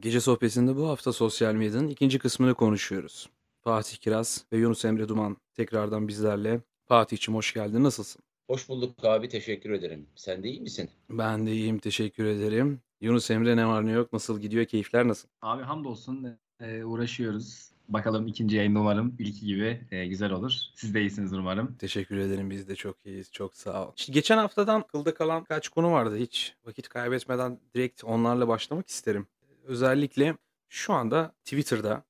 Gece sohbetinde bu hafta sosyal medyanın ikinci kısmını konuşuyoruz. Fatih Kiraz ve Yunus Emre Duman tekrardan bizlerle. Fatih'cim hoş geldin. Nasılsın? Hoş bulduk abi. Teşekkür ederim. Sen de iyi misin? Ben de iyiyim. Teşekkür ederim. Yunus Emre ne var ne yok? Nasıl gidiyor? Keyifler nasıl? Abi hamdolsun e, uğraşıyoruz. Bakalım ikinci yayın umarım ilki gibi e, güzel olur. Siz de iyisiniz umarım. Teşekkür ederim. Biz de çok iyiyiz. Çok sağ ol. İşte geçen haftadan kılda kalan kaç konu vardı. Hiç vakit kaybetmeden direkt onlarla başlamak isterim. Özellikle şu anda Twitter'da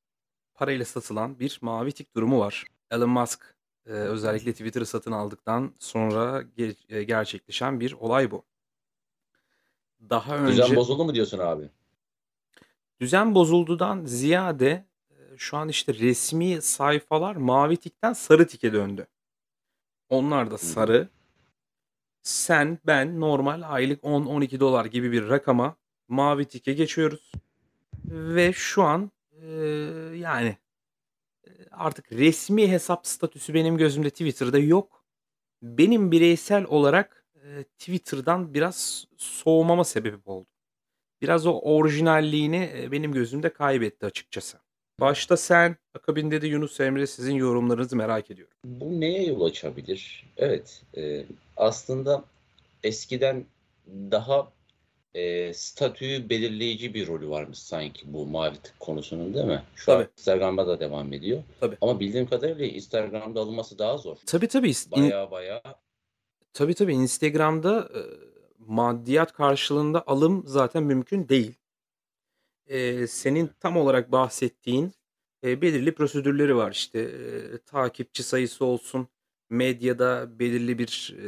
parayla satılan bir mavi tik durumu var. Elon Musk e, özellikle Twitter'ı satın aldıktan sonra ge- e, gerçekleşen bir olay bu. Daha önce Düzen bozuldu mu diyorsun abi? düzen bozuldudan ziyade şu an işte resmi sayfalar mavi tikten sarı tike döndü. Onlar da sarı. Sen, ben normal aylık 10-12 dolar gibi bir rakama mavi tike geçiyoruz. Ve şu an e, yani artık resmi hesap statüsü benim gözümde Twitter'da yok. Benim bireysel olarak e, Twitter'dan biraz soğumama sebep oldu. Biraz o orijinalliğini benim gözümde kaybetti açıkçası. Başta sen, akabinde de Yunus Emre sizin yorumlarınızı merak ediyorum. Bu neye yol açabilir? Evet. e, aslında eskiden daha e, statüyü belirleyici bir rolü varmış sanki bu mavi tık konusunun değil mi? Şu an Tabii. Instagram'da da devam ediyor. Tabii. Ama bildiğim kadarıyla Instagram'da alınması daha zor. Tabii tabii. Baya baya Tabii tabii Instagram'da e, maddiyat karşılığında alım zaten mümkün değil. E, senin tam olarak bahsettiğin e, belirli prosedürleri var işte e, takipçi sayısı olsun, medyada belirli bir e,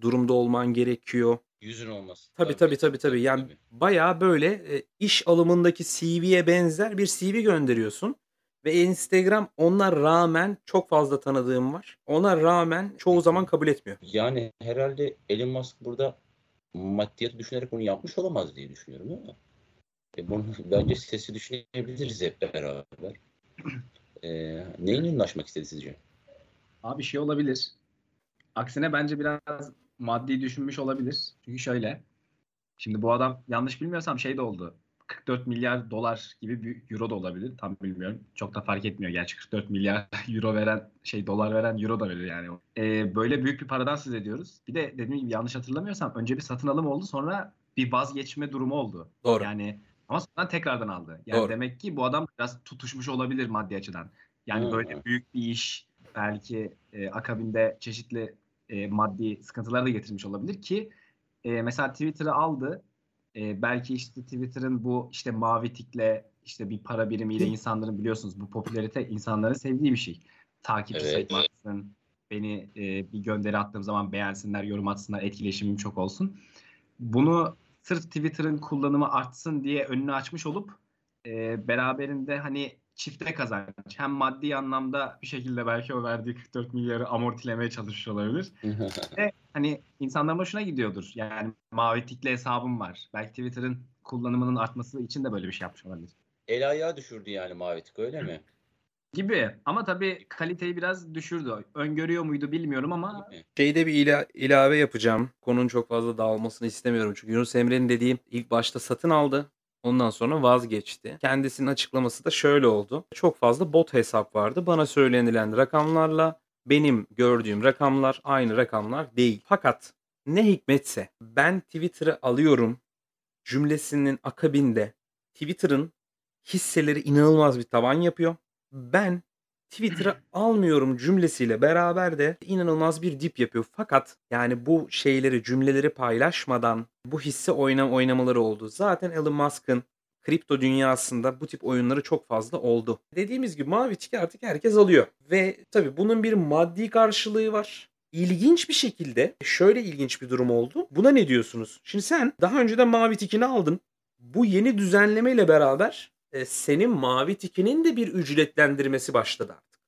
durumda olman gerekiyor. yüzün olması. Tabii tabii tabii tabii. Yani bayağı böyle e, iş alımındaki CV'ye benzer bir CV gönderiyorsun. Ve Instagram ona rağmen çok fazla tanıdığım var. Ona rağmen çoğu zaman kabul etmiyor. Yani herhalde Elon Musk burada maddiyatı düşünerek bunu yapmış olamaz diye düşünüyorum ama e bunu bence sesi düşünebiliriz hep beraber. E, neyin ünlaşmak istedi sizce? Abi şey olabilir. Aksine bence biraz maddi düşünmüş olabilir. Çünkü şöyle. Şimdi bu adam yanlış bilmiyorsam şey de oldu. 44 milyar dolar gibi bir euro da olabilir. Tam bilmiyorum. Çok da fark etmiyor. Gerçi 44 milyar euro veren şey dolar veren euro da verir yani. Ee, böyle büyük bir paradan söz ediyoruz. Bir de dediğim gibi yanlış hatırlamıyorsam önce bir satın alım oldu sonra bir vazgeçme durumu oldu. Doğru. Yani ama sonra tekrardan aldı. Yani Doğru. demek ki bu adam biraz tutuşmuş olabilir maddi açıdan. Yani Hı. böyle büyük bir iş belki e, akabinde çeşitli e, maddi sıkıntılar da getirmiş olabilir ki e, mesela Twitter'ı aldı. E, belki işte Twitter'ın bu işte mavi tikle işte bir para birimiyle insanların biliyorsunuz bu popülarite insanların sevdiği bir şey. Takipçi Evet. sayım artsın, beni e, bir gönderi attığım zaman beğensinler, yorum atsınlar, etkileşimim çok olsun. Bunu sırf Twitter'ın kullanımı artsın diye önünü açmış olup e, beraberinde hani çifte kazanç. Hem maddi anlamda bir şekilde belki o verdiği 44 milyarı amortilemeye çalışmış olabilir. Ve hani insanların hoşuna gidiyordur. Yani mavi tikli hesabım var. Belki Twitter'ın kullanımının artması için de böyle bir şey yapmış olabilir. El ayağı düşürdü yani mavi tık öyle mi? Gibi. Ama tabii kaliteyi biraz düşürdü. Öngörüyor muydu bilmiyorum ama? Şeyde bir ila- ilave yapacağım. Konunun çok fazla dağılmasını istemiyorum. Çünkü Yunus Emre'nin dediği ilk başta satın aldı. Ondan sonra vazgeçti. Kendisinin açıklaması da şöyle oldu. Çok fazla bot hesap vardı. Bana söylenilen rakamlarla benim gördüğüm rakamlar aynı rakamlar değil. Fakat ne hikmetse ben Twitter'ı alıyorum cümlesinin akabinde Twitter'ın hisseleri inanılmaz bir tavan yapıyor. Ben Twitter'ı almıyorum cümlesiyle beraber de inanılmaz bir dip yapıyor. Fakat yani bu şeyleri cümleleri paylaşmadan bu hisse oynam oynamaları oldu. Zaten Elon Musk'ın kripto dünyasında bu tip oyunları çok fazla oldu. Dediğimiz gibi mavi tiki artık herkes alıyor. Ve tabii bunun bir maddi karşılığı var. İlginç bir şekilde şöyle ilginç bir durum oldu. Buna ne diyorsunuz? Şimdi sen daha önceden mavi tikini aldın. Bu yeni düzenlemeyle beraber e, senin mavi tikinin de bir ücretlendirmesi başladı artık.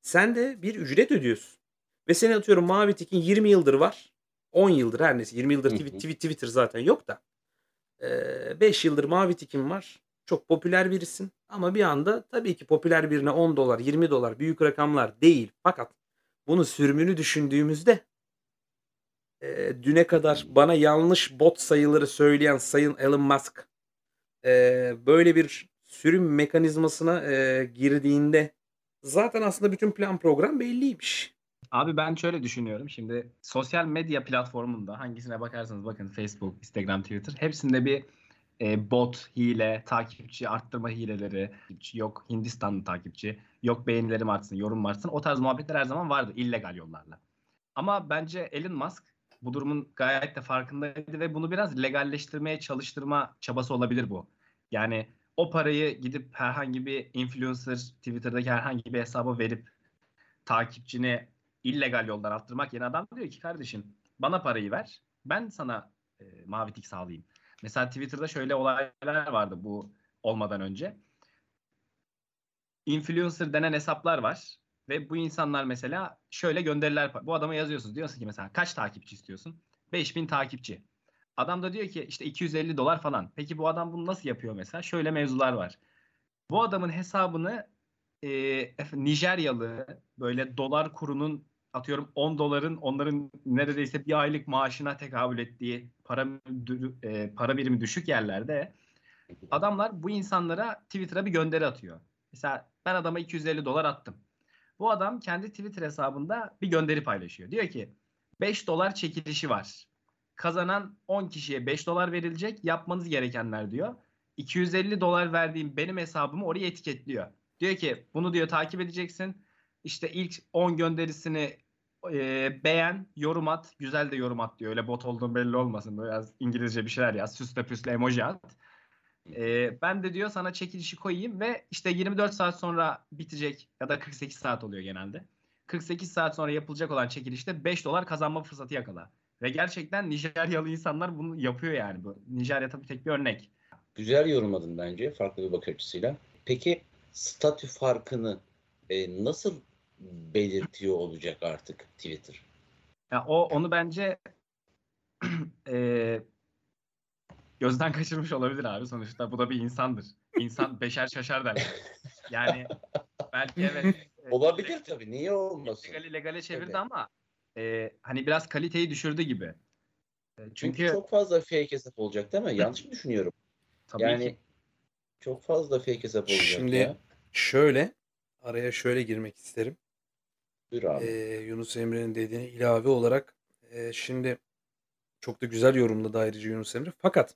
Sen de bir ücret ödüyorsun. Ve seni atıyorum mavi tikin 20 yıldır var. 10 yıldır her neyse 20 yıldır Twitter zaten yok da. 5 yıldır mavi tikin var. Çok popüler birisin. Ama bir anda tabii ki popüler birine 10 dolar 20 dolar büyük rakamlar değil. Fakat bunu sürümünü düşündüğümüzde e, düne kadar bana yanlış bot sayıları söyleyen Sayın Elon Musk e, böyle bir sürüm mekanizmasına e, girdiğinde zaten aslında bütün plan program belliymiş. Abi ben şöyle düşünüyorum. Şimdi sosyal medya platformunda hangisine bakarsanız bakın Facebook, Instagram, Twitter hepsinde bir e, bot, hile, takipçi arttırma hileleri, yok Hindistanlı takipçi, yok beğenilerim artsın, yorum artsın. O tarz muhabbetler her zaman vardı illegal yollarla. Ama bence Elon Musk bu durumun gayet de farkındaydı ve bunu biraz legalleştirmeye çalıştırma çabası olabilir bu. Yani o parayı gidip herhangi bir influencer Twitter'daki herhangi bir hesaba verip takipçini illegal yoldan arttırmak yerine adam diyor ki kardeşim bana parayı ver ben sana e, mavi tik sağlayayım. Mesela Twitter'da şöyle olaylar vardı bu olmadan önce. Influencer denen hesaplar var ve bu insanlar mesela şöyle gönderiler bu adama yazıyorsunuz diyorsun ki mesela kaç takipçi istiyorsun? 5000 takipçi. Adam da diyor ki işte 250 dolar falan. Peki bu adam bunu nasıl yapıyor mesela? Şöyle mevzular var. Bu adamın hesabını e, Nijeryalı böyle dolar kurunun atıyorum 10 doların onların neredeyse bir aylık maaşına tekabül ettiği para e, para birimi düşük yerlerde adamlar bu insanlara Twitter'a bir gönderi atıyor. Mesela ben adama 250 dolar attım. Bu adam kendi Twitter hesabında bir gönderi paylaşıyor. Diyor ki 5 dolar çekilişi var. Kazanan 10 kişiye 5 dolar verilecek. Yapmanız gerekenler diyor. 250 dolar verdiğim benim hesabımı oraya etiketliyor. Diyor ki bunu diyor takip edeceksin. İşte ilk 10 gönderisini e, beğen, yorum at. Güzel de yorum at diyor. Öyle bot olduğun belli olmasın. Biraz İngilizce bir şeyler yaz. Süsle püsle emoji at. E, ben de diyor sana çekilişi koyayım ve işte 24 saat sonra bitecek ya da 48 saat oluyor genelde. 48 saat sonra yapılacak olan çekilişte 5 dolar kazanma fırsatı yakala. Ve gerçekten Nijeryalı insanlar bunu yapıyor yani. Bu Nijerya tabii tek bir örnek. Güzel yorumladın bence farklı bir bakış açısıyla. Peki statü farkını e, nasıl belirtiyor olacak artık Twitter? Ya o onu bence e, gözden kaçırmış olabilir abi sonuçta. Bu da bir insandır. İnsan beşer şaşar derler. Yani belki evet. Olabilir e, tabii. Niye olmasın? Legale, legale çevirdi evet. ama e, hani biraz kaliteyi düşürdü gibi. E, çünkü, Çünkü çok fazla fake hesap olacak değil mi? Yanlış mı düşünüyorum? Tabii yani ki. çok fazla fake hesap olacak Şimdi ya. şöyle araya şöyle girmek isterim. Buyur abi. Ee, Yunus Emre'nin dediğine ilave olarak e, şimdi çok da güzel yorumladı ayrıca Yunus Emre. Fakat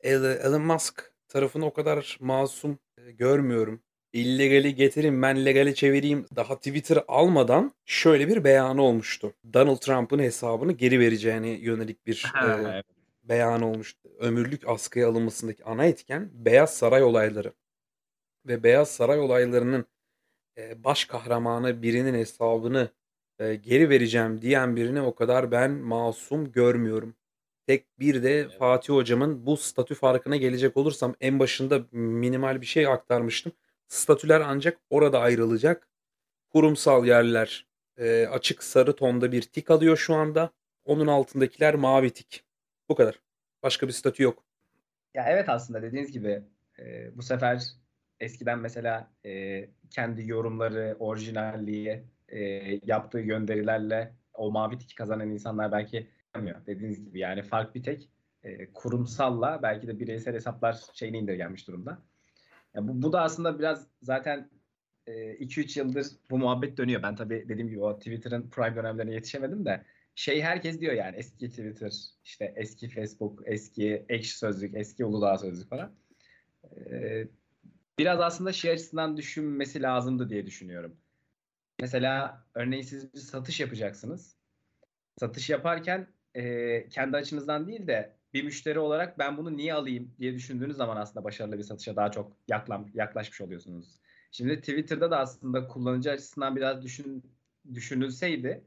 Elon Musk tarafını o kadar masum e, görmüyorum. İllegali getirin ben legali çevireyim daha Twitter almadan şöyle bir beyanı olmuştu. Donald Trump'ın hesabını geri vereceğini yönelik bir e, beyan olmuştu. Ömürlük askıya alınmasındaki ana etken Beyaz Saray olayları. Ve Beyaz Saray olaylarının e, baş kahramanı birinin hesabını e, geri vereceğim diyen birini o kadar ben masum görmüyorum. Tek bir de Evet. Fatih hocamın bu statü farkına gelecek olursam en başında minimal bir şey aktarmıştım. Statüler ancak orada ayrılacak. Kurumsal yerler e, açık sarı tonda bir tik alıyor şu anda. Onun altındakiler mavi tik. Bu kadar. Başka bir statü yok. Ya evet aslında dediğiniz gibi e, bu sefer eskiden mesela e, kendi yorumları, orijinalliği, e, yaptığı gönderilerle o mavi tik kazanan insanlar belki yapmıyor. Dediğiniz gibi yani fark bir tek e, kurumsalla belki de bireysel hesaplar şeyini indirgenmiş durumda. Ya bu, bu da aslında biraz zaten 2-3 e, yıldır bu muhabbet dönüyor. Ben tabii dediğim gibi o Twitter'ın prime dönemlerine yetişemedim de şey herkes diyor yani eski Twitter, işte eski Facebook, eski Ekşi Sözlük, eski Uludağ Sözlük falan. Ee, biraz aslında şey açısından düşünmesi lazımdı diye düşünüyorum. Mesela örneğin siz bir satış yapacaksınız. Satış yaparken e, kendi açınızdan değil de bir müşteri olarak ben bunu niye alayım diye düşündüğünüz zaman aslında başarılı bir satışa daha çok yaklam, yaklaşmış oluyorsunuz. Şimdi Twitter'da da aslında kullanıcı açısından biraz düşün, düşünülseydi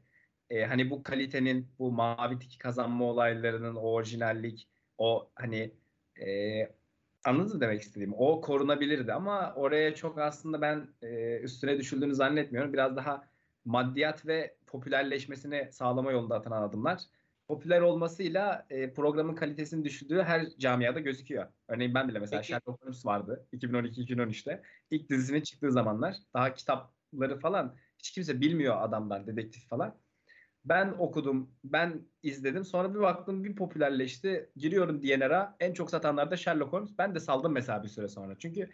e, hani bu kalitenin bu mavi tiki kazanma olaylarının o orijinallik o hani e, anladınız mı demek istediğim? O korunabilirdi ama oraya çok aslında ben e, üstüne düşüldüğünü zannetmiyorum. Biraz daha maddiyat ve popülerleşmesini sağlama yolunda atılan adımlar. Popüler olmasıyla e, programın kalitesinin düşürdüğü her camiada gözüküyor. Örneğin ben bile mesela Peki. Sherlock Holmes vardı 2012-2013'te. İlk dizisinin çıktığı zamanlar daha kitapları falan hiç kimse bilmiyor adamlar, dedektif falan. Ben okudum, ben izledim. Sonra bir baktım bir popülerleşti. Giriyorum DNR'a. En çok satanlar da Sherlock Holmes. Ben de saldım mesela bir süre sonra. Çünkü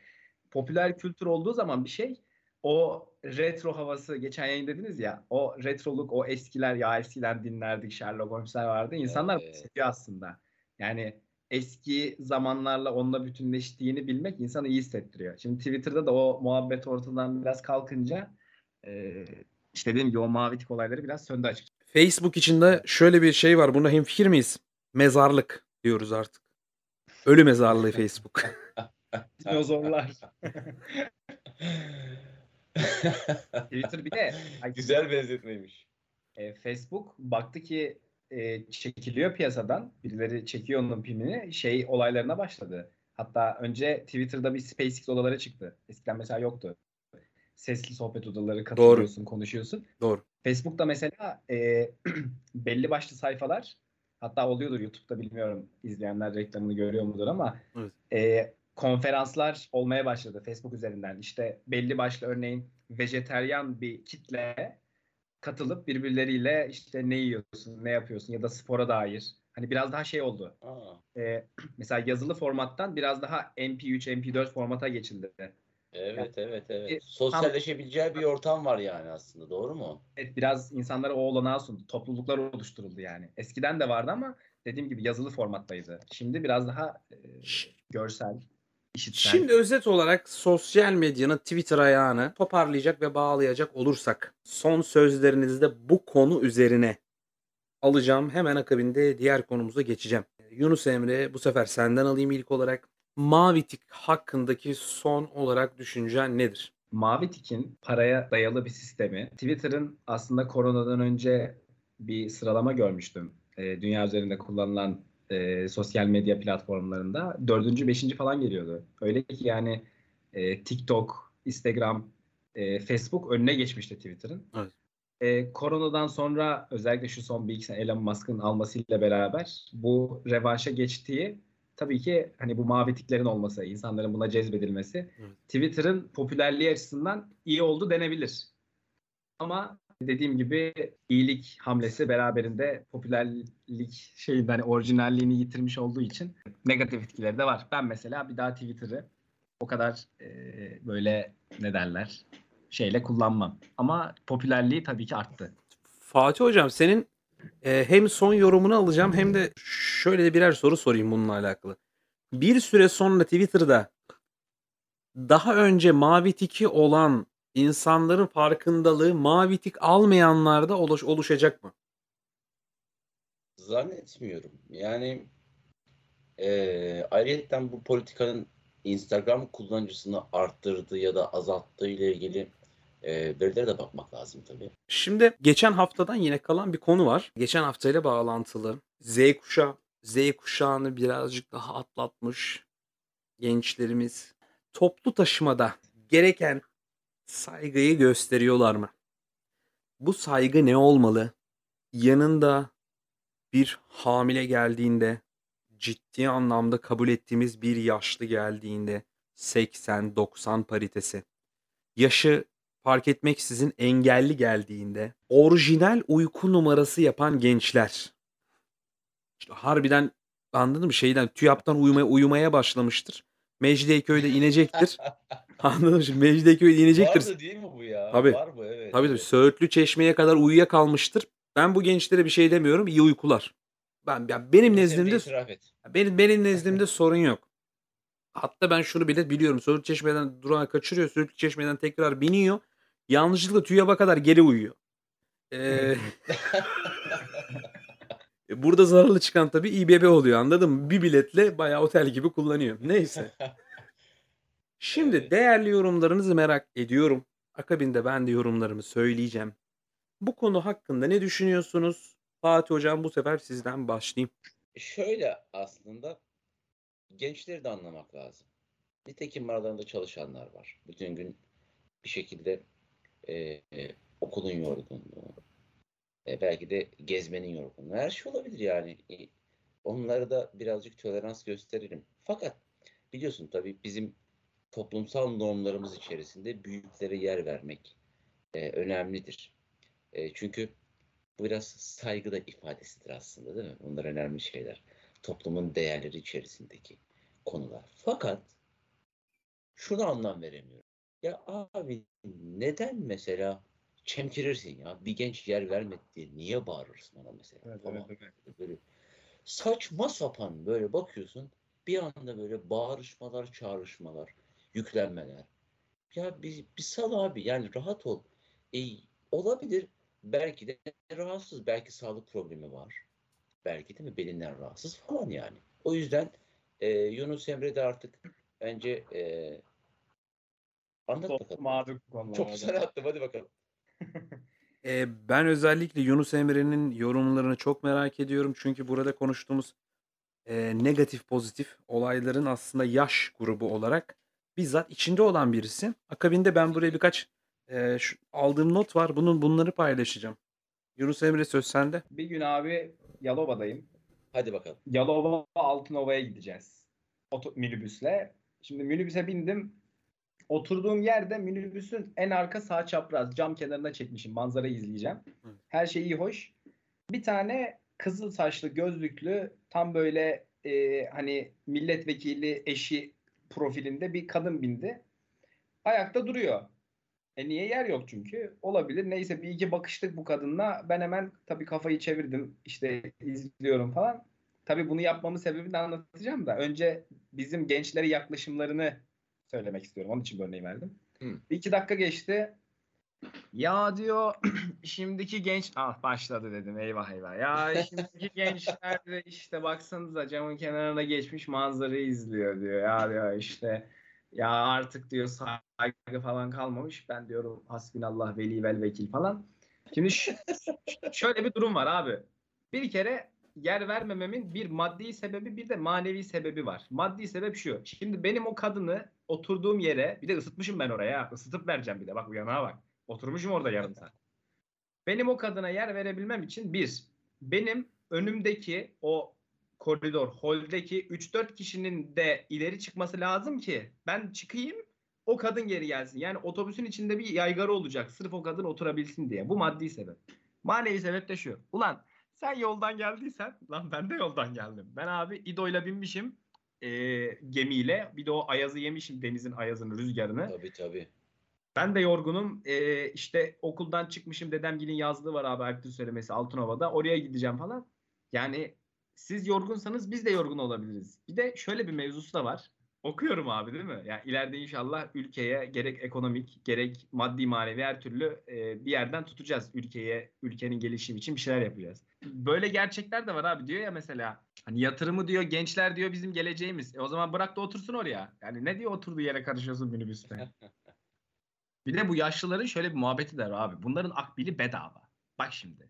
popüler kültür olduğu zaman bir şey o retro havası geçen yayın dediniz ya o retroluk o eskiler ya eskiden dinlerdik Sherlock Holmes'ler vardı. İnsanlar Evet. seviyor aslında. Yani eski zamanlarla onunla bütünleştiğini bilmek insanı iyi hissettiriyor. Şimdi Twitter'da da o muhabbet ortadan biraz kalkınca e, işte dediğim gibi o mavi tik olayları biraz söndü açıkçası. Facebook içinde şöyle bir şey var. Buna hemfikir miyiz? Mezarlık diyoruz artık. Ölü mezarlığı Facebook. Dinozorlar. Twitter bir de Güzel benzetmeymiş. E, Facebook baktı ki e, çekiliyor piyasadan. Birileri çekiyor onun pimini. Şey olaylarına başladı. Hatta önce Twitter'da bir SpaceX odaları çıktı. Eskiden mesela yoktu. Sesli sohbet odaları katılıyorsun, konuşuyorsun. Doğru. Facebook'ta mesela e, belli başlı sayfalar hatta oluyordur YouTube'da bilmiyorum izleyenler reklamını görüyor mudur ama Evet. e, konferanslar olmaya başladı Facebook üzerinden. İşte belli başlı örneğin vejeteryan bir kitle katılıp birbirleriyle işte ne yiyorsun, ne yapıyorsun ya da spora dair. Hani biraz daha şey oldu. Aa, E, mesela yazılı formattan biraz daha MP3, MP4 formata geçildi. evet evet evet. E, Sosyalleşebileceği bir ortam var yani aslında doğru mu? Evet, biraz insanlara o olanağı sundu. Topluluklar oluşturuldu yani. Eskiden de vardı ama dediğim gibi yazılı formattaydı. Şimdi biraz daha e, görsel, işitsel. Şimdi özet olarak sosyal medyanın Twitter ayağını toparlayacak ve bağlayacak olursak son sözlerinizde bu konu üzerine alacağım. Hemen akabinde diğer konumuza geçeceğim. Yunus Emre bu sefer senden alayım ilk olarak. Mavi tik hakkındaki son olarak düşüncen nedir? Mavi Tik'in paraya dayalı bir sistemi. Twitter'ın aslında koronadan önce bir sıralama görmüştüm. E, dünya üzerinde kullanılan e, sosyal medya platformlarında dördüncü, beşinci falan geliyordu. Öyle ki yani e, TikTok, Instagram, e, Facebook önüne geçmişti Twitter'ın. Evet. E, koronadan sonra özellikle şu son bir iki sene Elon Musk'ın almasıyla beraber bu revanşa geçtiği tabii ki hani bu mavi tiklerin olması, insanların buna cezbedilmesi Evet. Twitter'ın popülerliği açısından iyi oldu denebilir. Ama dediğim gibi iyilik hamlesi beraberinde popülerlik şeyinden hani orijinalliğini yitirmiş olduğu için negatif etkileri de var. Ben mesela bir daha Twitter'ı o kadar e, böyle ne derler şeyle kullanmam. Ama popülerliği tabii ki arttı. Fatih Hocam senin e, hem son yorumunu alacağım hem de şöyle de birer soru sorayım bununla alakalı. Bir süre sonra Twitter'da daha önce mavi tiki olan insanların farkındalığı mavi tik almayanlarda oluş, oluşacak mı? Zannetmiyorum. Yani eee ayrıca bu politikanın Instagram kullanıcısını arttırdığı ya da azalttığı ile ilgili eee verilere de bakmak lazım tabii. Şimdi geçen haftadan yine kalan bir konu var. Geçen haftayla bağlantılı. Z kuşağı. Z kuşağını birazcık daha atlatmış gençlerimiz toplu taşımada gereken saygıyı gösteriyorlar mı? Bu saygı ne olmalı? Yanında bir hamile geldiğinde, ciddi anlamda kabul ettiğimiz bir yaşlı geldiğinde 80-90 paritesi. Yaşı fark etmeksizin engelli geldiğinde orijinal uyku numarası yapan gençler. İşte harbiden anladın mı? Şeyden TÜYAP'tan uyumaya, uyumaya başlamıştır. Mecidiyeköy'de inecektir. Anladın mı? Şimdi Mecidiyeköy'de inecektir. Vardı değil mi bu ya? Tabii. Var mı? Evet. Tabii tabii evet. Söğütlü Çeşme'ye kadar uyuyakalmıştır. Ben bu gençlere bir şey demiyorum. İyi uykular. Ben ya benim nezdimde benim benim nezdimde sorun yok. Hatta ben şunu bile biliyorum. Söğütlü Çeşme'den durağı kaçırıyor. Söğütlü Çeşme'den tekrar biniyor. Yanlışlıkla TÜYAP'a kadar geri uyuyor. Ee, burada zararlı çıkan tabii İBB oluyor anladın mı? Bir biletle bayağı otel gibi kullanıyor. Neyse. Şimdi değerli yorumlarınızı merak ediyorum. Akabinde ben de yorumlarımı söyleyeceğim. Bu konu hakkında ne düşünüyorsunuz? Fatih Hocam bu sefer sizden başlayayım. Şöyle aslında gençleri de anlamak lazım. Nitekim aralarında çalışanlar var. Bütün gün bir şekilde e, e, okulun yorgunluğu, e, belki de gezmenin yorgunluğu. Her şey olabilir yani. E, onlara da birazcık tolerans gösterelim. Fakat biliyorsun tabii bizim toplumsal normlarımız içerisinde büyüklere yer vermek e, önemlidir. E, çünkü Bu biraz saygı da ifadesidir aslında değil mi? Bunlar önemli şeyler. Toplumun değerleri içerisindeki konular. Fakat şunu anlam veremiyorum. Ya abi neden mesela çemkirirsin ya? Bir genç yer vermedi diye niye bağırırsın ona mesela? Evet, falan. evet, evet. Böyle saçma sapan böyle bakıyorsun bir anda böyle bağırışmalar, çağrışmalar, yüklenmeler. Ya bir, bir sal abi yani rahat ol. E, olabilir belki de rahatsız, belki sağlık problemi var. Belki de mi belinden rahatsız falan yani. O yüzden e, Yunus Emre de artık bence e, anlat bakalım. konular. Çok sana attım hadi bakalım. Eee, ben özellikle Yunus Emre'nin yorumlarını çok merak ediyorum. Çünkü burada konuştuğumuz, eee, negatif pozitif olayların aslında yaş grubu olarak bizzat içinde olan birisi. Akabinde ben buraya birkaç, eee, şu aldığım not var. Bunun bunları paylaşacağım. Yunus Emre söz sende. Bir gün abi Yalova'dayım. Hadi bakalım. Yalova Altınova'ya gideceğiz. Oto, minibüsle. Şimdi minibüse bindim. Oturduğum yerde minibüsün en arka sağ çapraz cam kenarına çekmişim. Manzarayı izleyeceğim. Her şey iyi hoş. Bir tane kızıl saçlı gözlüklü tam böyle e, hani milletvekili eşi profilinde bir kadın bindi. Ayakta duruyor. E niye yer yok çünkü? Olabilir. Neyse bir iki bakıştık bu kadınla. Ben hemen tabii kafayı çevirdim. İşte izliyorum falan. Tabii bunu yapmamın sebebini anlatacağım da. Önce bizim gençlere yaklaşımlarını söylemek istiyorum. Onun için bu örneği verdim. Hı. Bir iki dakika geçti. Ya diyor şimdiki genç ah başladı dedim eyvah eyvah. Ya şimdiki gençler de işte baksanıza camın kenarına geçmiş manzarayı izliyor diyor. Ya diyor işte ya artık diyor saygı falan kalmamış. Ben diyorum hasbinallah veli vel vekil falan. Şimdi ş- şöyle bir durum var abi. Bir kere yer vermememin bir maddi sebebi bir de manevi sebebi var. Maddi sebep şu. Şimdi benim o kadını oturduğum yere bir de ısıtmışım ben oraya. Isıtıp vereceğim bir de. Bak uyanağa bak. Oturmuşum orada yarım saat. Benim o kadına yer verebilmem için bir, benim önümdeki o koridor, holdeki 3-4 kişinin de ileri çıkması lazım ki ben çıkayım o kadın geri gelsin. Yani otobüsün içinde bir yaygara olacak. Sırf o kadın oturabilsin diye. Bu maddi sebep. Manevi sebep de şu. Ulan sen yoldan geldiysen lan ben de yoldan geldim. Ben abi İdo'yla binmişim e, gemiyle. Bir de o ayazı yemişim denizin ayazını, rüzgarını. Tabii tabii. Ben de yorgunum. Ee, işte okuldan çıkmışım. Dedemgilin yazlığı var abi Alptür söylemesi Altınova'da. Oraya gideceğim falan. Yani siz yorgunsanız biz de yorgun olabiliriz. Bir de şöyle bir mevzusu da var. Okuyorum abi değil mi? Yani ileride inşallah ülkeye gerek ekonomik gerek maddi manevi her türlü e, bir yerden tutacağız. Ülkeye, ülkenin gelişimi için bir şeyler yapacağız. Böyle gerçekler de var abi diyor ya mesela. Hani yatırımı diyor gençler diyor bizim geleceğimiz. E o zaman bırak da otursun oraya. Yani ne diyor oturduğu yere karışıyorsun minibüste. Bir de bu yaşlıların şöyle bir muhabbeti de var abi. Bunların akbili bedava. Bak şimdi.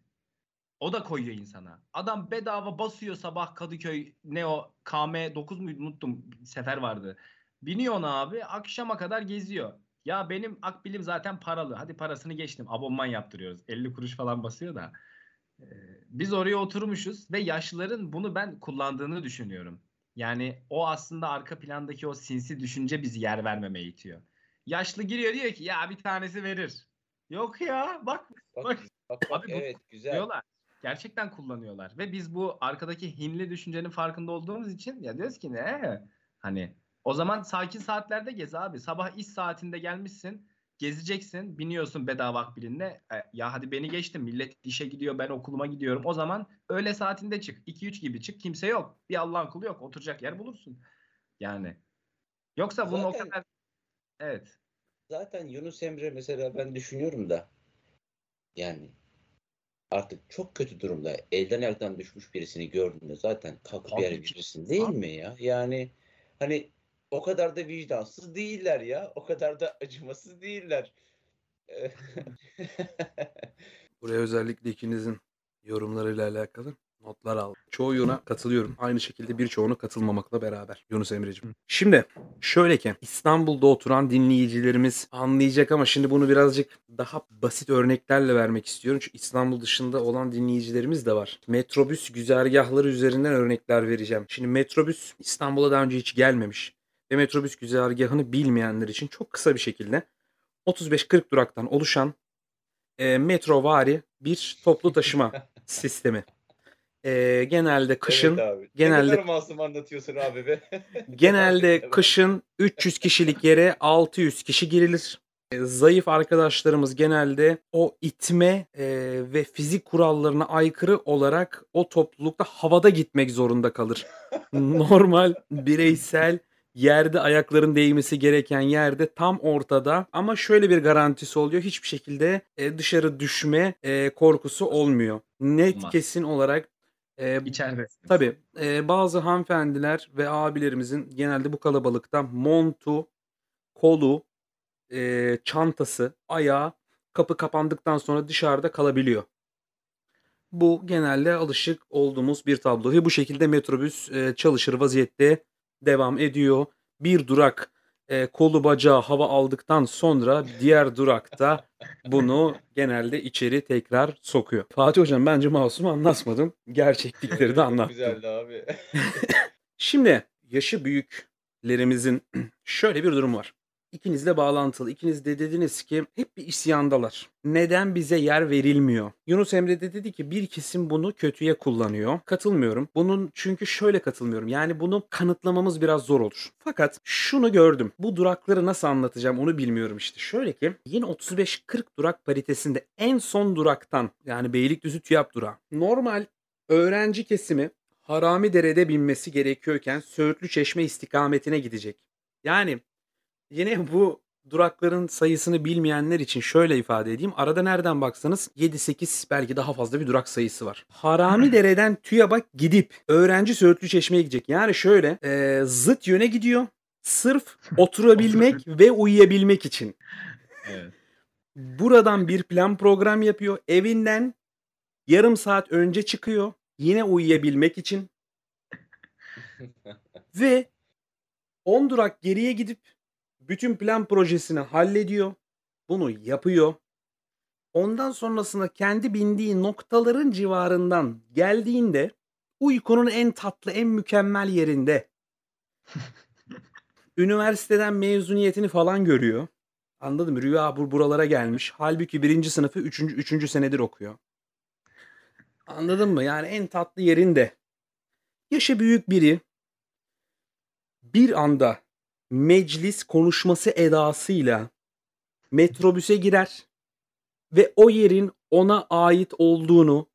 O da koyuyor insana. Adam bedava basıyor sabah Kadıköy ne o KM 9 muydu unuttum sefer vardı. Biniyor ona abi akşama kadar geziyor. Ya benim akbilim zaten paralı. Hadi parasını geçtim. Abonman yaptırıyoruz. 50 kuruş falan basıyor da. Ee, biz oraya oturmuşuz ve yaşlıların bunu ben kullandığını düşünüyorum. Yani o aslında arka plandaki o sinsi düşünce bizi yer vermemeye itiyor. Yaşlı giriyor diyor ki ya bir tanesi verir. Yok ya bak Bak, Bak. bak, Abi evet güzel. diyorlar. Gerçekten kullanıyorlar. Ve biz bu arkadaki hinli düşüncenin farkında olduğumuz için ya diyoruz ki ne? Hani o zaman sakin saatlerde gez abi. Sabah iş saatinde gelmişsin. Gezeceksin. Biniyorsun bedava akbilinle. E, ya hadi beni geçtim. Millet işe gidiyor. Ben okuluma gidiyorum. O zaman öğle saatinde çık. 2-3 gibi çık. Kimse yok. Bir Allah'ın kulu yok. Oturacak yer bulursun. Yani. Yoksa bunun o Zaten- kadar... Evet. Zaten Yunus Emre mesela ben düşünüyorum da yani artık çok kötü durumda elden elden düşmüş birisini gördüğünde zaten kalkıp Tabii yer ki. verirsin değil mi ya? Yani hani o kadar da vicdansız değiller ya. O kadar da acımasız değiller. Buraya özellikle ikinizin yorumlarıyla alakalı notlar aldım. Çoğuna katılıyorum. Aynı şekilde birçoğuna katılmamakla beraber. Yunus Emre'ciğim. Şimdi şöyle ki İstanbul'da oturan dinleyicilerimiz anlayacak ama şimdi bunu birazcık daha basit örneklerle vermek istiyorum. Çünkü İstanbul dışında olan dinleyicilerimiz de var. Metrobüs güzergahları üzerinden örnekler vereceğim. Şimdi metrobüs İstanbul'a daha önce hiç gelmemiş ve metrobüs güzergahını bilmeyenler için çok kısa bir şekilde 35-40 duraktan oluşan e, metrovari bir toplu taşıma sistemi. E, genelde kışın Evet abi. genelde- Ne masum anlatıyorsun abi be. Genelde kışın 300 kişilik yere 600 kişi girilir. Zayıf arkadaşlarımız genelde o itme e, ve fizik kurallarına aykırı olarak o toplulukta havada gitmek zorunda kalır. Normal bireysel yerde ayakların değmesi gereken yerde tam ortada ama şöyle bir garantisi oluyor. Hiçbir şekilde e, dışarı düşme e, korkusu olmuyor. Net Olmaz. kesin olarak e, İçeride. Tabii e, bazı hanımefendiler ve abilerimizin genelde bu kalabalıkta montu, kolu, e, çantası, ayağı kapı kapandıktan sonra dışarıda kalabiliyor. Bu genelde alışık olduğumuz bir tablo ve bu şekilde metrobüs e, çalışır vaziyette devam ediyor. Bir durak e, kolu bacağı hava aldıktan sonra diğer durakta bunu genelde içeri tekrar sokuyor. Fatih Hocam bence masum anlatmadım. Gerçeklikleri de anlattım. Güzeldi abi. Şimdi yaşı büyüklerimizin şöyle bir durum var. İkinizle bağlantılı. İkiniz de dediniz ki hep bir isyandalar. Neden bize yer verilmiyor? Yunus Emre de dedi ki bir kesim bunu kötüye kullanıyor. Katılmıyorum. Bunun çünkü şöyle katılmıyorum. Yani bunu kanıtlamamız biraz zor olur. Fakat şunu gördüm. Bu durakları nasıl anlatacağım onu bilmiyorum işte. Şöyle ki yine 35-40 durak paritesinde en son duraktan yani Beylikdüzü TÜYAP durağı. Normal öğrenci kesimi Haramidere'de binmesi gerekiyorken Söğütlü Çeşme istikametine gidecek. Yani yine bu durakların sayısını bilmeyenler için şöyle ifade edeyim. Arada nereden baksanız 7-8 belki daha fazla bir durak sayısı var. Haramidere'den TÜYAP'a gidip öğrenci Söğütlü Çeşme'ye gidecek. Yani şöyle e, zıt yöne gidiyor. Sırf oturabilmek ve uyuyabilmek için. Evet. Buradan bir plan program yapıyor. Evinden yarım saat önce çıkıyor. Yine uyuyabilmek için. Ve 10 durak geriye gidip bütün plan projesini hallediyor. Bunu yapıyor. Ondan sonrasında kendi bindiği noktaların civarından geldiğinde uykunun en tatlı, en mükemmel yerinde üniversiteden mezuniyetini falan görüyor. Anladın mı? Rüya bur buralara gelmiş. Halbuki birinci sınıfı üçüncü, üçüncü senedir okuyor. Anladın mı? Yani en tatlı yerinde. Yaşı büyük biri bir anda meclis konuşması edasıyla metrobüse girer ve o yerin ona ait olduğunu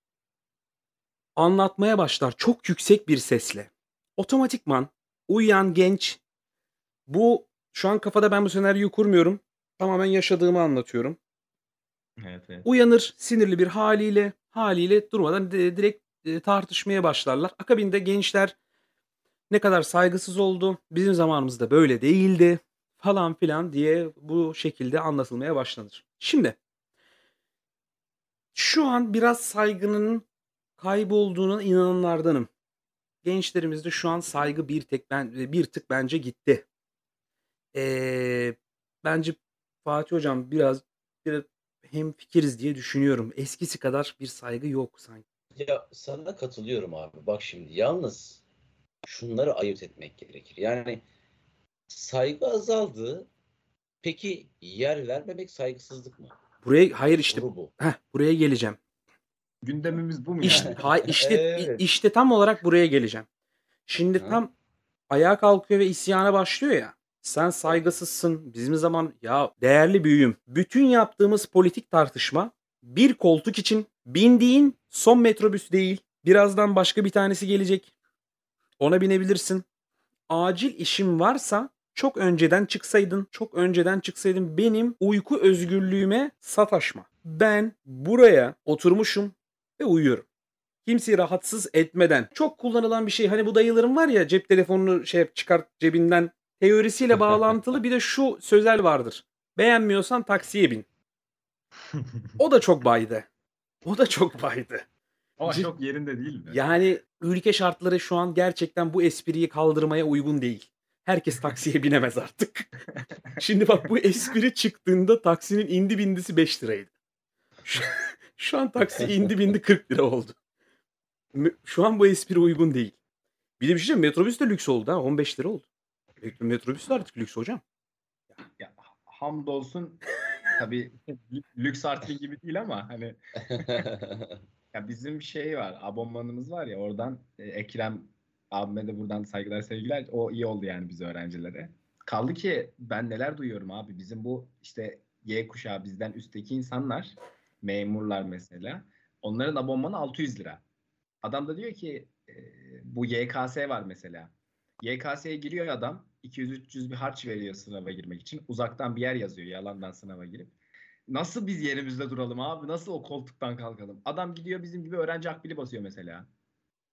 anlatmaya başlar çok yüksek bir sesle. Otomatikman uyuyan genç bu şu an kafada ben bu senaryoyu kurmuyorum. Tamamen yaşadığımı anlatıyorum. Evet, evet. Uyanır sinirli bir haliyle haliyle durmadan di- direkt e, tartışmaya başlarlar. Akabinde gençler ne kadar saygısız oldu. Bizim zamanımızda böyle değildi falan filan diye bu şekilde anlatılmaya başlanır. Şimdi şu an biraz saygının kaybolduğuna inananlardanım. Gençlerimizde şu an saygı bir tek ben bir tık bence gitti. Ee, bence Fatih hocam biraz biraz hem fikiriz diye düşünüyorum. Eskisi kadar bir saygı yok sanki. Ya sana katılıyorum abi. Bak şimdi yalnız şunları ayırt etmek gerekir. Yani saygı azaldı. Peki yer vermemek saygısızlık mı? Buraya hayır işte Soru bu. heh, buraya geleceğim. Gündemimiz bu mu İşte yani? hay işte Evet. işte tam olarak buraya geleceğim. Şimdi Hı. tam ayağa kalkıyor ve isyana başlıyor ya. Sen saygısızsın. Bizim zaman ya değerli büyüğüm. Bütün yaptığımız politik tartışma bir koltuk için bindiğin son metrobüs değil. Birazdan başka bir tanesi gelecek. Ona binebilirsin. Acil işim varsa çok önceden çıksaydın, çok önceden çıksaydın benim uyku özgürlüğüme sataşma. Ben buraya oturmuşum ve uyuyorum. Kimseyi rahatsız etmeden. Çok kullanılan bir şey. Hani bu dayıların var ya cep telefonunu şey çıkart cebinden teorisiyle bağlantılı bir de şu sözel vardır. Beğenmiyorsan taksiye bin. O da çok baydı. O da çok baydı. Ama Cid- çok yerinde değil mi? Yani ülke şartları şu an gerçekten bu espriyi kaldırmaya uygun değil. Herkes taksiye binemez artık. Şimdi bak bu espri çıktığında taksinin indi bindisi 5 liraydı. Şu, şu an taksi indi bindi 40 lira oldu. Şu an bu espri uygun değil. Bir de bir şey diyeyim, metrobüs de lüks oldu ha 15 lira oldu. Metrobüs de artık lüks hocam. Ya, hamdolsun tabii lüks artikel gibi değil ama hani ya bizim şey var abonmanımız var ya oradan e, Ekrem abime de buradan saygılar sevgiler o iyi oldu yani biz öğrencilere. Kaldı ki ben neler duyuyorum abi bizim bu işte Y kuşağı bizden üstteki insanlar memurlar mesela onların abonmanı 600 lira. Adam da diyor ki e, bu YKS var mesela. YKS'ye giriyor adam 200-300 bir harç veriyor sınava girmek için. Uzaktan bir yer yazıyor yalandan sınava girip. Nasıl biz yerimizde duralım abi? Nasıl o koltuktan kalkalım? Adam gidiyor bizim gibi öğrenci akbili basıyor mesela.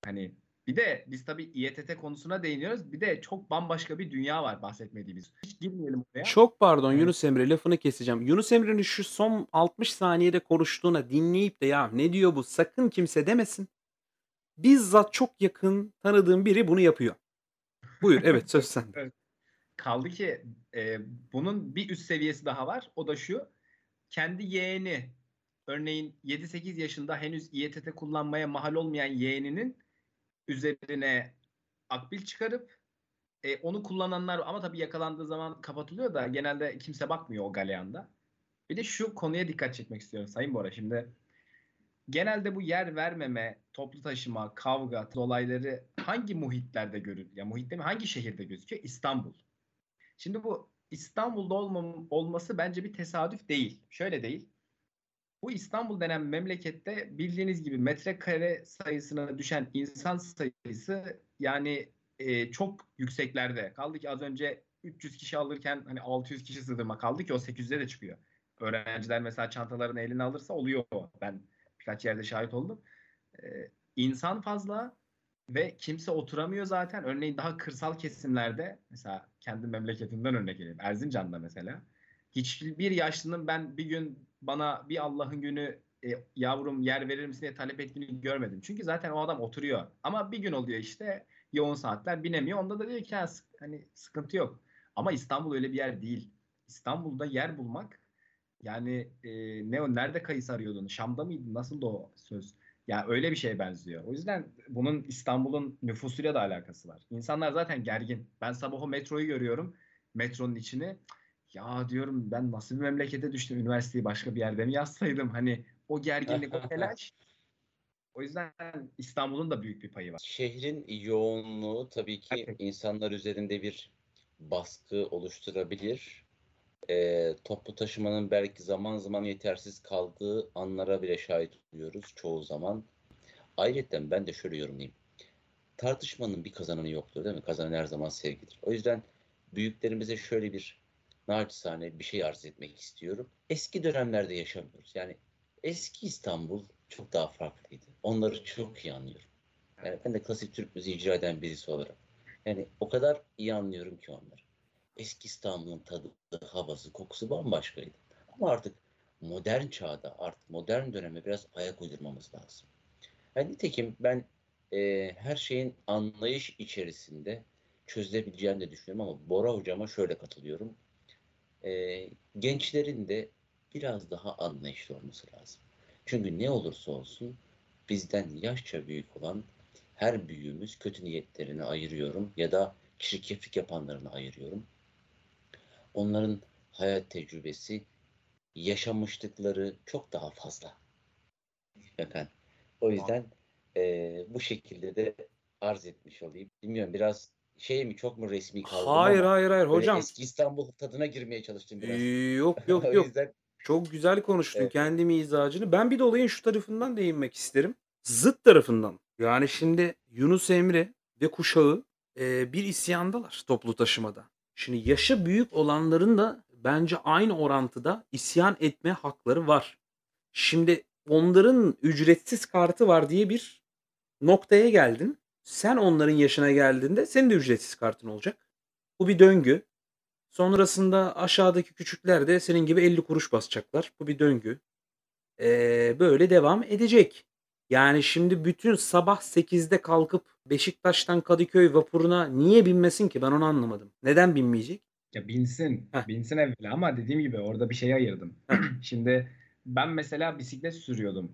Hani bir de biz tabii İETT konusuna değiniyoruz. Bir de çok bambaşka bir dünya var bahsetmediğimiz. Hiç girmeyelim oraya. Çok pardon Evet. Yunus Emre lafını keseceğim. Yunus Emre'nin şu son 60 saniyede konuştuğuna dinleyip de ya ne diyor bu sakın kimse demesin. Bizzat çok yakın tanıdığım biri bunu yapıyor. Buyur evet söz sende. Kaldı ki e, bunun bir üst seviyesi daha var. O da şu. Kendi yeğeni örneğin 7-8 yaşında henüz İETT kullanmaya mahal olmayan yeğeninin üzerine akbil çıkarıp e, onu kullananlar ama tabii yakalandığı zaman kapatılıyor da genelde kimse bakmıyor o galeyanda. Bir de şu konuya dikkat çekmek istiyorum Sayın Bora. Şimdi genelde bu yer vermeme, toplu taşıma, kavga olayları hangi muhitlerde görülüyor? Ya muhitte mi? Hangi şehirde gözüküyor? İstanbul. Şimdi bu İstanbul'da olmam, olması bence bir tesadüf değil. Şöyle değil. Bu İstanbul denen memlekette bildiğiniz gibi metrekare sayısına düşen insan sayısı yani e, çok yükseklerde. Kaldı ki az önce 300 kişi alırken hani 600 kişi sığdırma kaldı ki o 800'e de çıkıyor. Öğrenciler mesela çantalarını eline alırsa oluyor. Ben birkaç yerde şahit oldum. Ee, insan fazla ve kimse oturamıyor zaten. Örneğin daha kırsal kesimlerde mesela kendi memleketimden örnek vereyim. Erzincan'da mesela. Hiçbir yaşlının ben bir gün bana bir Allah'ın günü e, yavrum yer verir misin diye talep ettiğini görmedim. Çünkü zaten o adam oturuyor. Ama bir gün oluyor işte yoğun saatler binemiyor. Onda da diyor ki "Ha, hani sıkıntı yok. Ama İstanbul öyle bir yer değil. İstanbul'da yer bulmak yani e, ne nerede kayıs arıyordun? Şam'da mıydın? Nasıl o söz? Ya öyle bir şeye benziyor. O yüzden bunun İstanbul'un nüfusuyla da alakası var. İnsanlar zaten gergin. Ben sabah o metroyu görüyorum. Metronun içini. Ya diyorum ben nasıl bir memlekete düştüm? Üniversiteyi başka bir yerde mi yazsaydım? Hani o gerginlik, o telaş. O yüzden İstanbul'un da büyük bir payı var. Şehrin yoğunluğu tabii ki Evet. insanlar üzerinde bir baskı oluşturabilir. Ee, toplu taşımanın belki zaman zaman yetersiz kaldığı anlara bile şahit oluyoruz çoğu zaman. Ayrıca ben de şöyle yorumlayayım. Tartışmanın bir kazananı yoktur değil mi? Kazanan her zaman sevgidir. O yüzden büyüklerimize şöyle bir naçizane bir şey arz etmek istiyorum. Eski dönemlerde yaşamıyoruz. Yani eski İstanbul çok daha farklıydı. Onları çok iyi anlıyorum. Yani ben de klasik Türk müziği icra eden birisi olarak. Yani o kadar iyi anlıyorum ki onları. Eski İstanbul'un tadı, havası, kokusu bambaşkaydı. Ama artık modern çağda, artık modern döneme biraz ayak uydurmamız lazım. Yani nitekim ben e, her şeyin anlayış içerisinde çözülebileceğini de düşünüyorum ama Bora hocama şöyle katılıyorum. E, gençlerin de biraz daha anlayışlı olması lazım. Çünkü ne olursa olsun bizden yaşça büyük olan her büyüğümüz kötü niyetlerini ayırıyorum ya da çirkeflik yapanlarını ayırıyorum. Onların hayat tecrübesi, yaşamışlıkları çok daha fazla. Efendim. O yüzden eee, bu şekilde de arz etmiş olayım. Bilmiyorum biraz şey mi çok mu resmi kaldım Hayır hayır hayır hocam. eski İstanbul tadına girmeye çalıştım biraz. Yok yok yok. yüzden Çok güzel konuştun Evet. kendi mizacını. Ben bir de olayın şu tarafından değinmek isterim. Zıt tarafından. Yani şimdi Yunus Emre ve kuşağı e, bir isyandalar toplu taşımada. Şimdi yaşı büyük olanların da bence aynı orantıda isyan etme hakları var. Şimdi onların ücretsiz kartı var diye bir noktaya geldin. Sen onların yaşına geldiğinde senin de ücretsiz kartın olacak. Bu bir döngü. Sonrasında aşağıdaki küçükler de senin gibi 50 kuruş basacaklar. Bu bir döngü. Ee, böyle devam edecek. Yani şimdi bütün sabah 8'de kalkıp Beşiktaş'tan Kadıköy vapuruna niye binmesin ki? Ben onu anlamadım. Neden binmeyecek? Ya binsin. Heh. Binsin evvela ama dediğim gibi orada bir şey ayırdım. Şimdi ben mesela bisiklet sürüyordum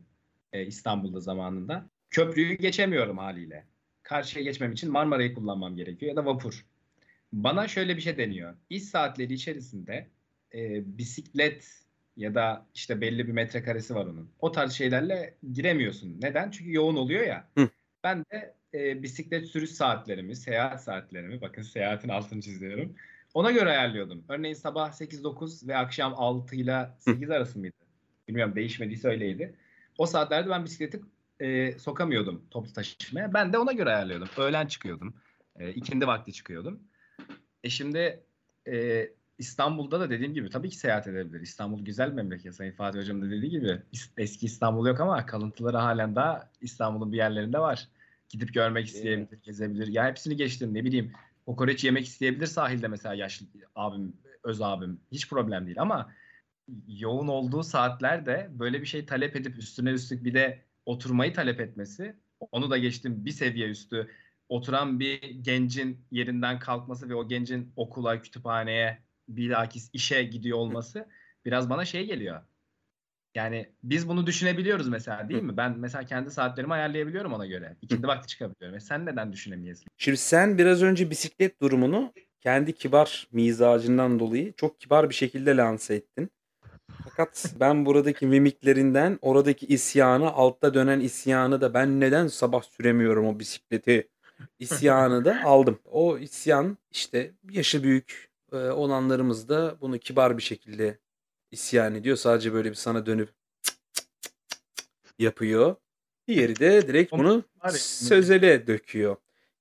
e, İstanbul'da zamanında. Köprüyü geçemiyorum haliyle. Karşıya geçmem için Marmara'yı kullanmam gerekiyor ya da vapur. Bana şöyle bir şey deniyor. İş saatleri içerisinde e, bisiklet ya da işte belli bir metrekaresi var onun. O tarz şeylerle giremiyorsun. Neden? Çünkü yoğun oluyor ya. Hı. Ben de e, bisiklet sürüş saatlerimi, seyahat saatlerimi, bakın seyahatin altını çiziyorum. Ona göre ayarlıyordum. Örneğin sabah 8-9 ve akşam 6 ile 8 arası mıydı? Bilmiyorum değişmediyse öyleydi. O saatlerde ben bisikleti e, sokamıyordum toplu taşımaya. Ben de ona göre ayarlıyordum. Öğlen çıkıyordum. E, ikindi vakti çıkıyordum. E şimdi e, İstanbul'da da dediğim gibi tabii ki seyahat edebilir. İstanbul güzel memleket. Sayın Fatih Hocam da dediği gibi eski İstanbul yok ama kalıntıları halen daha İstanbul'un bir yerlerinde var. Gidip görmek isteyebilir, gezebilir. Ya hepsini geçtim ne bileyim. Kokoreç yemek isteyebilir sahilde mesela yaşlı abim, öz abim. Hiç problem değil ama yoğun olduğu saatlerde böyle bir şey talep edip üstüne üstlük bir de oturmayı talep etmesi onu da geçtim bir seviye üstü oturan bir gencin yerinden kalkması ve o gencin okula, kütüphaneye, bilakis işe gidiyor olması biraz bana şey geliyor. Yani biz bunu düşünebiliyoruz mesela değil mi? Ben mesela kendi saatlerimi ayarlayabiliyorum ona göre. İkindi vakti çıkabiliyorum. E sen neden düşünemeyesin? Şimdi sen biraz önce bisiklet durumunu kendi kibar mizacından dolayı çok kibar bir şekilde lanse ettin. Fakat ben buradaki mimiklerinden oradaki isyanı, altta dönen isyanı da ben neden sabah süremiyorum o bisikleti isyanı da aldım. O isyan işte yaşı büyük e, olanlarımız da bunu kibar bir şekilde isyan ediyor. Sadece böyle bir sana dönüp cık cık cık cık yapıyor. Diğeri de direkt bunu sözele döküyor.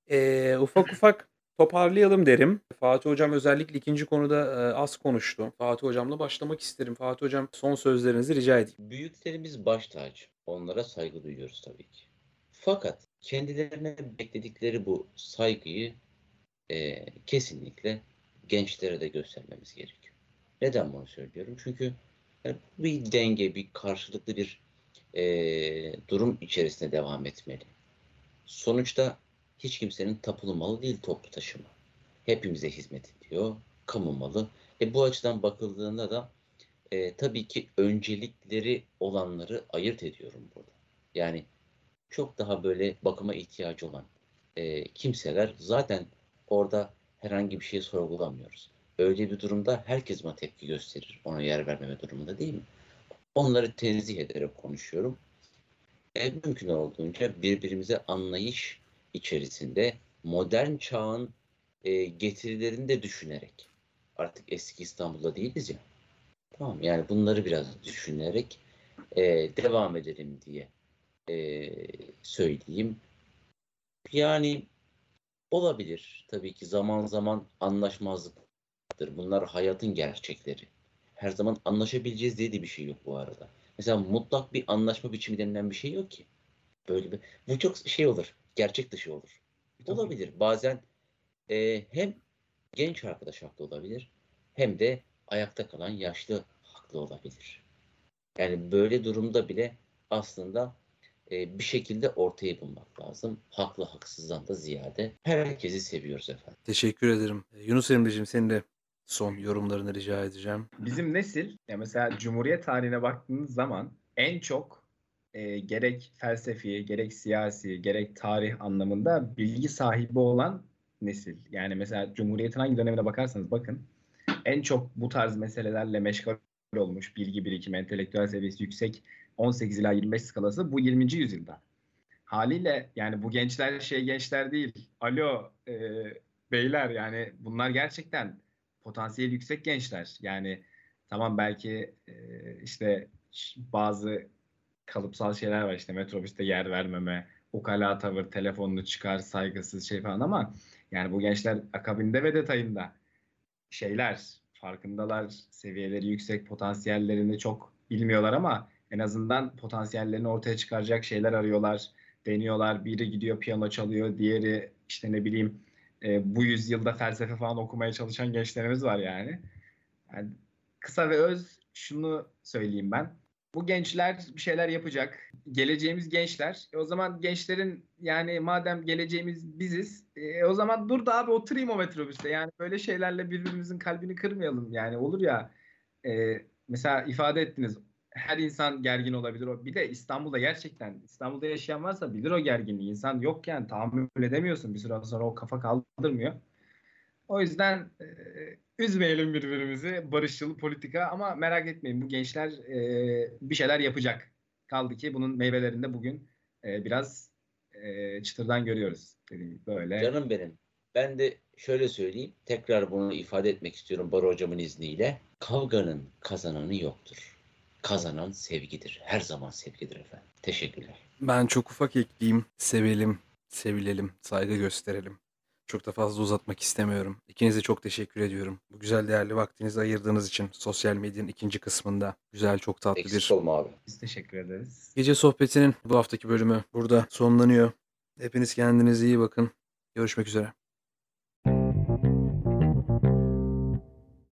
Ee, ufak ufak toparlayalım derim. Fatih Hocam özellikle ikinci konuda e, az konuştu. Fatih Hocam'la başlamak isterim. Fatih Hocam son sözlerinizi rica edeyim. Büyüklerimiz baş tacı. Onlara saygı duyuyoruz tabii ki. Fakat kendilerine bekledikleri bu saygıyı e, kesinlikle gençlere de göstermemiz gerekiyor. Neden bunu söylüyorum? Çünkü yani bir denge, bir karşılıklı bir e, durum içerisinde devam etmeli. Sonuçta hiç kimsenin tapulu malı değil toplu taşıma. Hepimize hizmet ediyor. Kamu malı. E, bu açıdan bakıldığında da e, tabii ki öncelikleri olanları ayırt ediyorum burada. Yani çok daha böyle bakıma ihtiyacı olan e, kimseler zaten orada herhangi bir şey sorgulamıyoruz. Öyle bir durumda herkes buna tepki gösterir. Ona yer vermeme durumunda değil mi? Onları tenzih ederek konuşuyorum. E, mümkün olduğunca birbirimize anlayış içerisinde modern çağın e, getirilerini de düşünerek artık eski İstanbul'da değiliz ya. Tamam yani bunları biraz düşünerek e, devam edelim diye e, söyleyeyim. Yani olabilir. Tabii ki zaman zaman anlaşmazlıktır. Bunlar hayatın gerçekleri. Her zaman anlaşabileceğiz diye de bir şey yok bu arada. Mesela mutlak bir anlaşma biçimi denilen bir şey yok ki. Böyle bir bu çok şey olur. Gerçek dışı olur. Olabilir. Bazen e, hem genç arkadaş haklı olabilir hem de ayakta kalan yaşlı haklı olabilir. Yani böyle durumda bile aslında e, bir şekilde ortaya bulmak lazım. Haklı haksızdan da ziyade. Herkesi seviyoruz efendim. Teşekkür ederim. Ee, Yunus Emre'cim senin de son yorumlarını rica edeceğim. Bizim nesil ya mesela Cumhuriyet tarihine baktığınız zaman en çok e, gerek felsefi, gerek siyasi, gerek tarih anlamında bilgi sahibi olan nesil. Yani mesela Cumhuriyet'in hangi dönemine bakarsanız bakın en çok bu tarz meselelerle meşgul olmuş bilgi birikimi, entelektüel seviyesi yüksek 18 ila 25 skalası bu 20. yüzyılda. Haliyle yani bu gençler şey gençler değil. Alo e, beyler yani bunlar gerçekten potansiyel yüksek gençler. Yani tamam belki e, işte bazı kalıpsal şeyler var işte metrobüste yer vermeme, ukala tavır, telefonunu çıkar, saygısız şey falan ama yani bu gençler akabinde ve detayında şeyler farkındalar, seviyeleri yüksek, potansiyellerini çok bilmiyorlar ama en azından potansiyellerini ortaya çıkaracak şeyler arıyorlar, deniyorlar. Biri gidiyor piyano çalıyor, diğeri işte ne bileyim e, bu yüzyılda felsefe falan okumaya çalışan gençlerimiz var yani. yani. Kısa ve öz şunu söyleyeyim ben. Bu gençler bir şeyler yapacak. Geleceğimiz gençler. E o zaman gençlerin yani madem geleceğimiz biziz e, o zaman dur da abi oturayım o metrobüste. Yani böyle şeylerle birbirimizin kalbini kırmayalım. Yani olur ya e, mesela ifade ettiniz her insan gergin olabilir. O bir de İstanbul'da gerçekten İstanbul'da yaşayan varsa bilir o gerginliği. İnsan yokken tahammül edemiyorsun bir süre sonra o kafa kaldırmıyor. O yüzden e, üzmeyelim birbirimizi. Barışçıl politika ama merak etmeyin bu gençler e, bir şeyler yapacak. Kaldı ki bunun meyvelerini de bugün e, biraz e, çıtırdan görüyoruz. Dediğim böyle. Canım benim. Ben de şöyle söyleyeyim. Tekrar bunu ifade etmek istiyorum Baro hocamın izniyle. Kavganın kazananı yoktur. Kazanan sevgidir. Her zaman sevgidir efendim. Teşekkürler. Ben çok ufak ekleyeyim. Sevelim, sevilelim, saygı gösterelim. Çok da fazla uzatmak istemiyorum. İkinize çok teşekkür ediyorum. Bu güzel değerli vaktinizi ayırdığınız için sosyal medyanın ikinci kısmında güzel çok tatlı Eksik bir olma abi. Biz teşekkür ederiz. gece sohbetinin bu haftaki bölümü burada sonlanıyor. Hepiniz kendinize iyi bakın. Görüşmek üzere.